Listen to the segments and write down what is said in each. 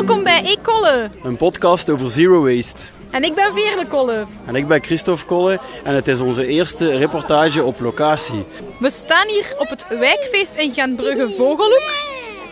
Welkom bij Ecolle. Een podcast over zero waste. En ik ben Veerle Kolle. En ik ben Christophe Kolle en het is onze eerste reportage op locatie. We staan hier op het wijkfeest in Gentbrugge Vogelhoek.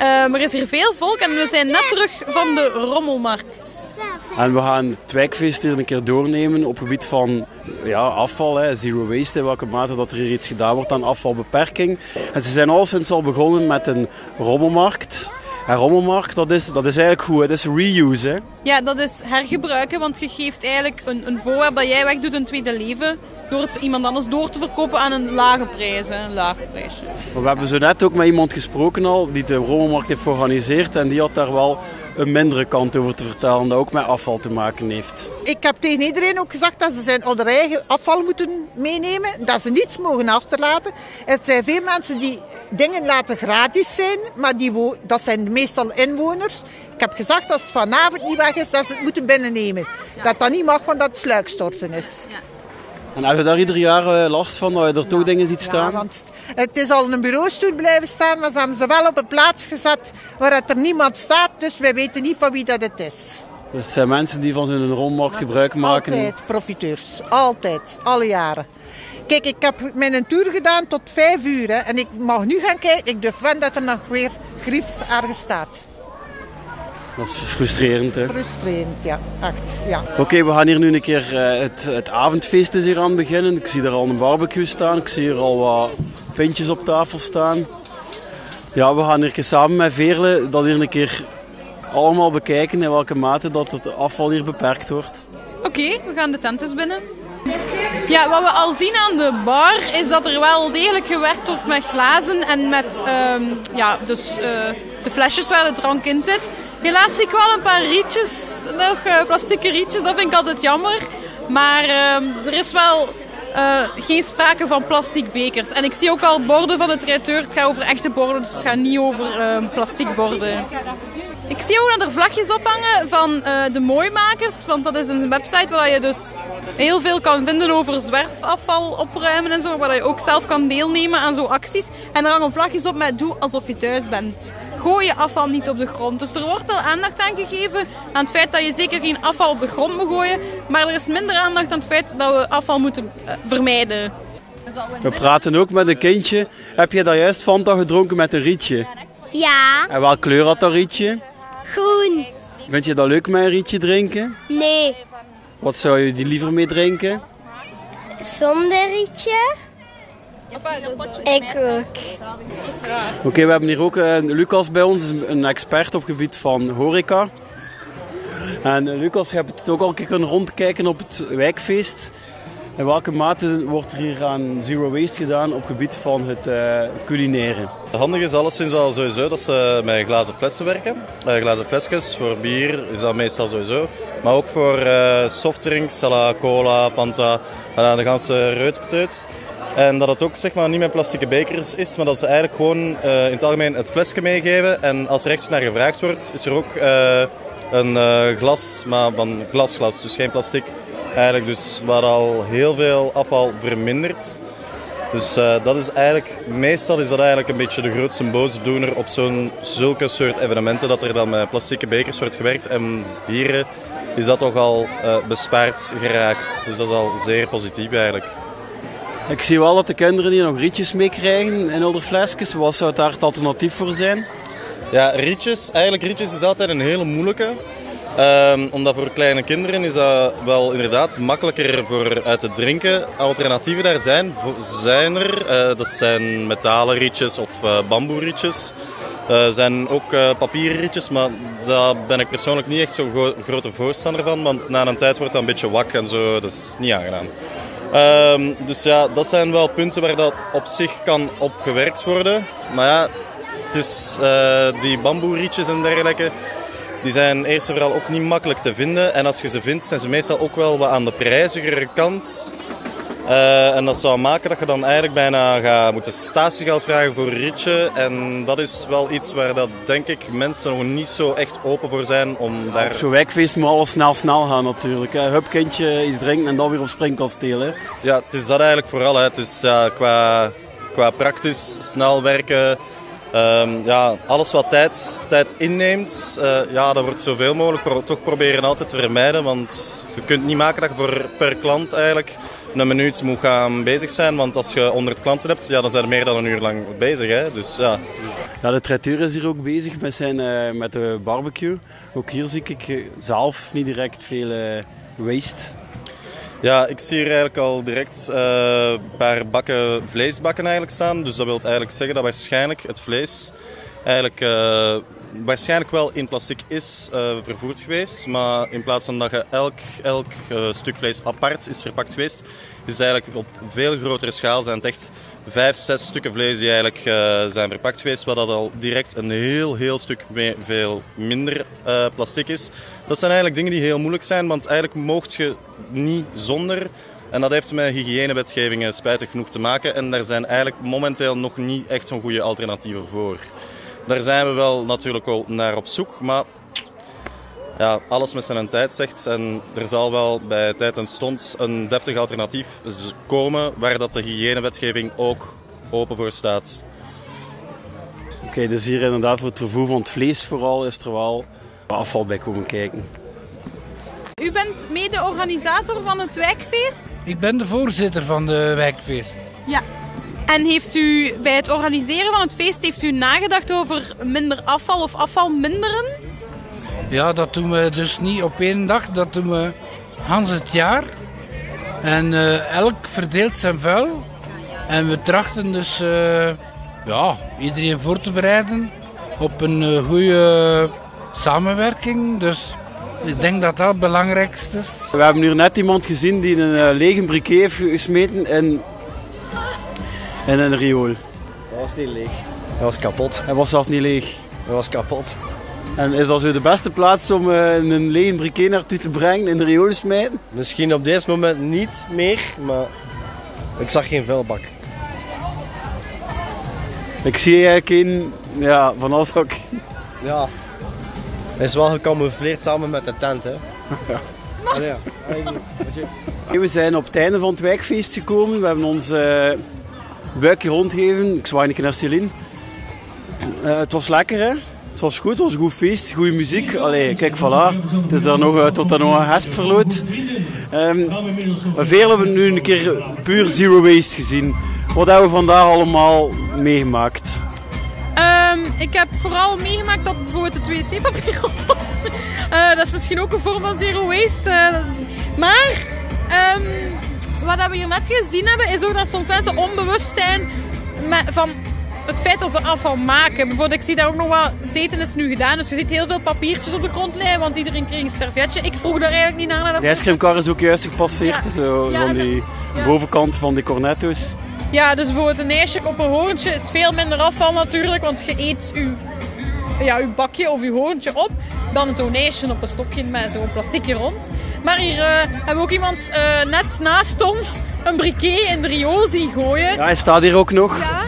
Um, er is hier veel volk en we zijn net terug van de rommelmarkt. En we gaan het wijkfeest hier een keer doornemen op het gebied van ja, afval, hè, zero waste, in welke mate dat er hier iets gedaan wordt aan afvalbeperking. En ze zijn al sinds al begonnen met een rommelmarkt. En dat is, dat is eigenlijk goed, dat is reuse. Hè? Ja, dat is hergebruiken, want je geeft eigenlijk een, een voorwerp dat jij wegdoet een tweede leven door het iemand anders door te verkopen aan een lage prijs. Hè, een lage prijsje. We hebben zo net ook met iemand gesproken al die de rommelmarkt heeft georganiseerd en die had daar wel een mindere kant over te vertellen, dat ook met afval te maken heeft. Ik heb tegen iedereen ook gezegd dat ze zijn eigen afval moeten meenemen, dat ze niets mogen achterlaten. Er zijn veel mensen die dingen laten gratis zijn, maar die dat zijn meestal inwoners. Ik heb gezegd dat het vanavond niet weg is, dat ze het moeten binnennemen. Dat dat niet mag, want dat het sluikstorten is. En hebben we daar ieder jaar eh, last van, dat je er toch dingen ziet staan? Ja, want het is al een bureaustoel blijven staan, maar ze hebben ze wel op een plaats gezet waar er niemand staat, dus wij weten niet van wie dat het is. Dus het zijn mensen die van zijn rommarkt gebruik maken? Altijd profiteurs, altijd, alle jaren. Kijk, ik heb mijn tour gedaan tot vijf uur hè, en ik mag nu gaan kijken, ik durf van dat er nog weer grief ergens staat. Dat is frustrerend, hè? Frustrerend, ja. Echt, ja. Oké, we gaan hier nu een keer... Uh, het, het avondfeest is hier aan beginnen. Ik zie daar al een barbecue staan. Ik zie hier al wat pintjes op tafel staan. Ja, we gaan hier samen met Veerle dat hier een keer allemaal bekijken in welke mate dat het afval hier beperkt wordt. Oké, we gaan de tent eens binnen. Ja, wat we al zien aan de bar is dat er wel degelijk gewerkt wordt met glazen en met um, ja, dus, uh, de flesjes waar de drank in zit. Helaas zie ik wel een paar rietjes, nog uh, plastieke rietjes, dat vind ik altijd jammer. Maar uh, er is wel uh, geen sprake van plastic bekers. En ik zie ook al borden van de traiteur, het gaat over echte borden, dus het gaat niet over plastic borden. Ik zie ook dat er vlagjes ophangen van de Mooimakers, want dat is een website waar je dus heel veel kan vinden over zwerfafval opruimen en zo, waar je ook zelf kan deelnemen aan zo'n acties. En er hangen vlagjes op met doe alsof je thuis bent gooi je afval niet op de grond. Dus er wordt wel aandacht aan gegeven aan het feit dat je zeker geen afval op de grond moet gooien. Maar er is minder aandacht aan het feit dat we afval moeten eh, vermijden. We praten ook met een kindje. Heb je daar juist Fanta gedronken met een rietje? Ja. En welke kleur had dat rietje? Groen. Vind je dat leuk met een rietje drinken? Nee. Wat zou je die liever mee drinken? Zonder rietje. Ik ook. Oké, we hebben hier ook uh, Lucas bij ons, een expert op het gebied van horeca. En uh, Lucas, je hebt het ook al een keer kunnen rondkijken op het wijkfeest. In welke mate wordt er hier aan zero waste gedaan op het gebied van het uh, culinaire? Het handige is alleszins al sowieso dat ze met glazen flessen werken. Uh, glazen flesjes, voor bier is dat meestal sowieso. Maar ook voor uh, softdrinks, cola, Fanta, de ganse reutpeteut. En dat het ook zeg maar, niet met plastieke bekers is, maar dat ze eigenlijk gewoon uh, in het algemeen het flesje meegeven. En als er echt naar gevraagd wordt, is er ook uh, een uh, glas, maar van glasglas, dus geen plastic. Eigenlijk dus waar al heel veel afval vermindert. Dus dat is eigenlijk, meestal is dat eigenlijk een beetje de grootste boosdoener op zo'n zulke soort evenementen, dat er dan met plastieke bekers wordt gewerkt. En hier is dat toch al bespaard geraakt. Dus dat is al zeer positief eigenlijk. Ik zie wel dat de kinderen hier nog rietjes meekrijgen in de flesjes. Wat zou daar het alternatief voor zijn? Ja, rietjes. Eigenlijk rietjes is altijd een hele moeilijke. Um, omdat voor kleine kinderen is dat wel inderdaad makkelijker voor uit te drinken. Alternatieven daar zijn, zijn er. Uh, dat zijn metalen rietjes of uh, rietjes. Er uh, zijn ook uh, papieren rietjes, maar daar ben ik persoonlijk niet echt zo'n grote voorstander van. Want na een tijd wordt dat een beetje wak en zo. Dat is niet aangenaam. Um, dus ja, dat zijn wel punten waar dat op zich kan op gewerkt worden. Maar ja, het is uh, die bamboerietjes en dergelijke. Die zijn eerst en vooral ook niet makkelijk te vinden. En als je ze vindt, zijn ze meestal ook wel wat aan de prijzigere kant. Uh, en dat zou maken dat je dan eigenlijk bijna gaat moeten statiegeld vragen voor een ritje. En dat is wel iets waar dat, denk ik mensen nog niet zo echt open voor zijn om daar... Op zo'n wijkfeest moet alles snel snel gaan natuurlijk. Hè. Hup, kindje, iets drinken en dan weer op springkasteel. Hè. Ja, het is dat eigenlijk vooral. Hè. Het is ja, qua, qua praktisch, snel werken, Ehm, ja, alles wat tijd, tijd inneemt, uh, ja, dat wordt zoveel mogelijk pro toch proberen altijd te vermijden. Want je kunt niet maken dat je voor per klant eigenlijk een minuut moet gaan bezig zijn. Want als je 100 klanten hebt, ja, dan zijn er meer dan een uur lang bezig. Hè? Dus, ja. Ja, de traiteur is hier ook bezig met, zijn, uh, met de barbecue. Ook hier zie ik zelf niet direct veel uh, waste. Ja, ik zie hier eigenlijk al direct uh, een paar bakken vleesbakken eigenlijk staan. Dus dat wil eigenlijk zeggen dat waarschijnlijk het vlees eigenlijk waarschijnlijk wel in plastic is uh, vervoerd geweest. Maar in plaats van dat je elk, elk stuk vlees apart is verpakt geweest, is eigenlijk op veel grotere schaal zijn het echt vijf, zes stukken vlees die eigenlijk zijn verpakt geweest. Wat dat al direct een heel, heel stuk veel minder plastic is. Dat zijn eigenlijk dingen die heel moeilijk zijn, want eigenlijk mocht je niet zonder. En dat heeft met hygiënewetgevingen spijtig genoeg te maken. En daar zijn eigenlijk momenteel nog niet echt zo'n goede alternatieven voor. Daar zijn we wel natuurlijk wel naar op zoek, maar ja, alles met zijn tijd zegt. En er zal wel bij tijd en stond een deftig alternatief komen waar dat de hygiënewetgeving ook open voor staat. Oké, dus hier inderdaad voor het vervoer van het vlees vooral is er wel afval bij komen kijken. U bent mede-organisator van het wijkfeest? Ik ben de voorzitter van de wijkfeest. Ja. En heeft u bij het organiseren van het feest heeft u nagedacht over minder afval of afval minderen? Ja, dat doen we dus niet op één dag. Dat doen we Hans het jaar. En uh, elk verdeelt zijn vuil. En we trachten dus uh, ja, iedereen voor te bereiden op een uh, goede samenwerking. Dus ik denk dat dat het belangrijkste is. We hebben hier net iemand gezien die een uh, lege briquet heeft gesmeten in, in een riool. Dat was niet leeg. Dat was kapot. Hij was zelf niet leeg. Dat was kapot. En is dat zo de beste plaats om uh, een lege briquet naartoe te brengen, in de riool smijten? Misschien op deze moment niet meer, maar ik zag geen vuilbak. Ik zie eigenlijk een, ja, van alles ook. Ja, hij is wel gecamoufleerd samen met de tent, hè? Ja. Allee, ja. We zijn op het einde van het wijkfeest gekomen. We hebben ons uh, buikje rondgegeven. Ik zwaai een keer naar Celine. Uh, het was lekker, hè? Het was goed, het was een goed feest, goede muziek. Allee, kijk, voilà. Het is daar nog, tot daar nog een hesp verloot. Um, veel hebben nu een keer puur zero waste gezien. Wat hebben we vandaag allemaal meegemaakt? Um, ik heb vooral meegemaakt dat bijvoorbeeld het wc-papier op was. Uh, dat is misschien ook een vorm van zero waste. Maar um, wat we hier net gezien hebben, is ook dat soms mensen onbewust zijn met, van het feit dat ze afval maken. Bijvoorbeeld, ik zie daar ook nog wel, het eten is nu gedaan, dus je ziet heel veel papiertjes op de grond liggen, want iedereen kreeg een servetje. Ik vroeg daar eigenlijk niet naar. naar de ijscreamkar is ook juist gepasseerd, ja. zo, ja, van die ja. bovenkant van die cornetto's. Ja, dus bijvoorbeeld een ijsje op een hoorntje is veel minder afval natuurlijk, want je eet je, ja, uw bakje of je hoorntje op dan zo'n ijsje op een stokje met zo'n plasticje rond. Maar hier uh, hebben we ook iemand uh, net naast ons een briquet in de riool zien gooien. Ja, hij staat hier ook nog. Ja.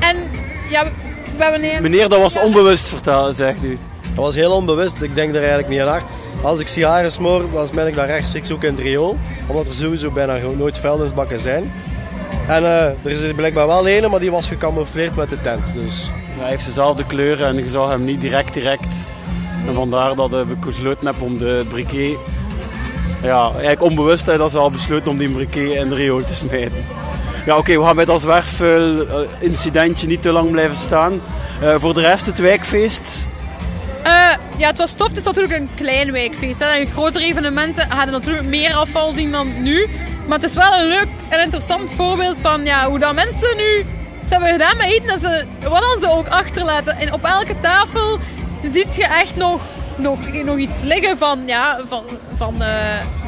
En ja, we hebben een... Meneer, dat was onbewust vertellen, zegt u. Dat was heel onbewust, ik denk er eigenlijk niet aan. Als ik sigaren smoor, dan smijt ik daar rechtstreeks ook in het riool. Omdat er sowieso bijna nooit vuilnisbakken zijn. En uh, er is blijkbaar wel een, maar die was gecamoufleerd met de tent. Dus. Ja, hij heeft dezelfde kleuren en je zag hem niet direct direct. En vandaar dat ik besloten heb om de briquet... Ja, eigenlijk onbewust dat ze al besloten om die briquet in de riool te smijten. Ja, oké, we gaan bij dat zwerfincidentje niet te lang blijven staan. Voor de rest het wijkfeest. Ja, het was tof. Het is natuurlijk een klein wijkfeest. Hè. En grotere evenementen hadden natuurlijk meer afval zien dan nu. Maar het is wel een leuk en interessant voorbeeld van ja, hoe dat mensen nu ze hebben gedaan met eten. En ze, wat dan ze ook achterlaten. En op elke tafel ziet je echt nog, nog, nog iets liggen van, ja, van, van uh,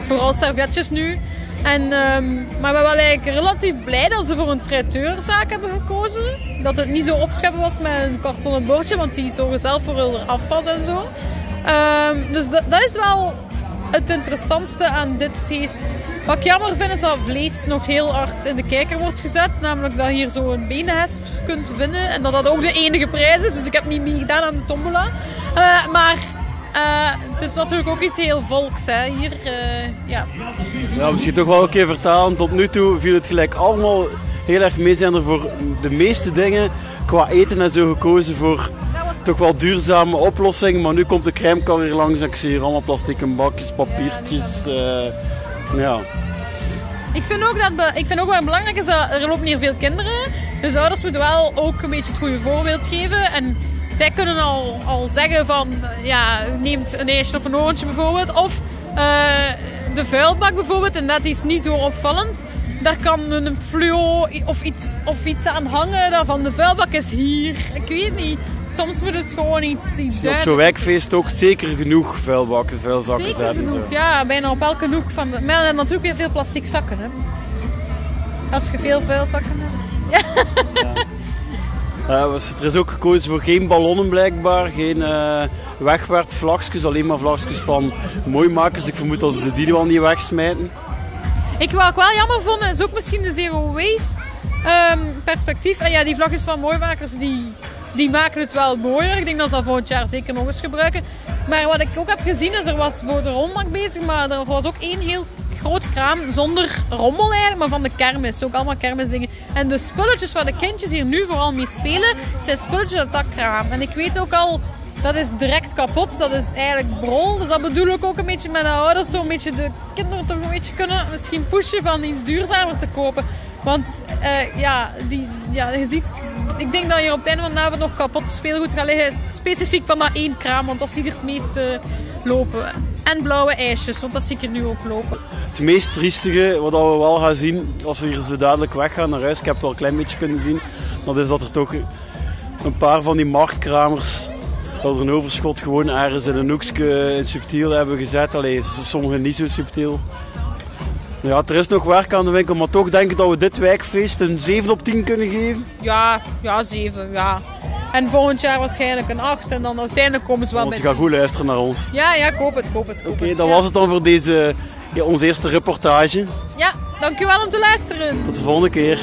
vooral servetjes nu. En, um, maar we waren eigenlijk relatief blij dat ze voor een traiteurzaak hebben gekozen. Dat het niet zo opscheppen was met een kartonnen bordje, want die zorgen zelf voor hun afwas en zo. Um, dus dat, dat is wel het interessantste aan dit feest. Wat ik jammer vind is dat vlees nog heel hard in de kijker wordt gezet. Namelijk dat je hier zo een kunt winnen. En dat dat ook de enige prijs is. Dus ik heb niet meegedaan aan de tombola. Uh, maar uh, het is natuurlijk ook iets heel volks hè. hier. Uh, ja. ja, misschien toch wel een keer vertalen. Tot nu toe viel het gelijk allemaal heel erg mee zijn er voor de meeste dingen qua eten en zo gekozen voor toch wel duurzame oplossingen. Maar nu komt de crèmekar hier langs en ik zie hier allemaal plastic bakjes, papiertjes. Ja. Ik vind ook dat ik vind ook wel belangrijk is dat er lopen hier veel kinderen. Dus ouders moeten wel ook een beetje het goede voorbeeld geven. En zij kunnen al, al zeggen van, ja, neemt een ijsje op een oortje bijvoorbeeld. Of uh, de vuilbak bijvoorbeeld, en dat is niet zo opvallend. Daar kan een fluo of iets, of iets aan hangen. Dat van de vuilbak is hier. Ik weet niet. Soms moet het gewoon iets, iets Op zo'n wijkfeest ook zeker genoeg vuilbakken, vuilzakken zeker zetten. Genoeg. Ja, bijna op elke hoek van de... Maar natuurlijk weer veel plastic zakken. Hè. Als je veel vuilzakken hebt. Ja. ja. Uh, er is ook gekozen voor geen ballonnen blijkbaar, geen uh, wegwerpvlakjes, alleen maar vlagjes van mooimakers. Ik vermoed dat ze de die al niet wegsmijten. Ik wat ik wel jammer vond, is ook misschien de zero waste um, perspectief. En ja, die vlagjes van mooimakers, die, die maken het wel mooier. Ik denk dat ze dat volgend jaar zeker nog eens gebruiken. Maar wat ik ook heb gezien is, er was rommelmarkt bezig, maar er was ook één heel groot kraam zonder rommel eigenlijk, maar van de kermis. Ook allemaal kermisdingen. En de spulletjes waar de kindjes hier nu vooral mee spelen, zijn spulletjes uit dat kraam. En ik weet ook al dat is direct kapot. Dat is eigenlijk brol. Dus dat bedoel ik ook een beetje met de ouders. Zo een beetje de kinderen toch een beetje kunnen misschien pushen van iets duurzamer te kopen. Want uh, ja, die, ja, je ziet, ik denk dat je op het einde van de avond nog kapot speelgoed gaat liggen. Specifiek van dat één kraam, want dat zie je het meeste lopen. En blauwe ijsjes, want dat zie ik er nu ook lopen. Het meest triestige, wat we wel gaan zien, als we hier zo dadelijk weggaan naar huis, ik heb het al een klein beetje kunnen zien, dat is dat er toch een paar van die marktkramers dat er een overschot gewoon ergens in een hoekje subtiel hebben gezet. Allee, sommigen niet zo subtiel. Ja, er is nog werk aan de winkel, maar toch denk ik dat we dit wijkfeest een 7 op 10 kunnen geven. Ja, ja 7, ja. En volgend jaar waarschijnlijk een 8 en dan uiteindelijk komen ze wel Want met... Want je gaat goed luisteren naar ons. Ja, ja, koop het, koop het, koop Oké, dat was het dan voor deze, ja, onze eerste reportage. Ja, dankjewel om te luisteren. Tot de volgende keer.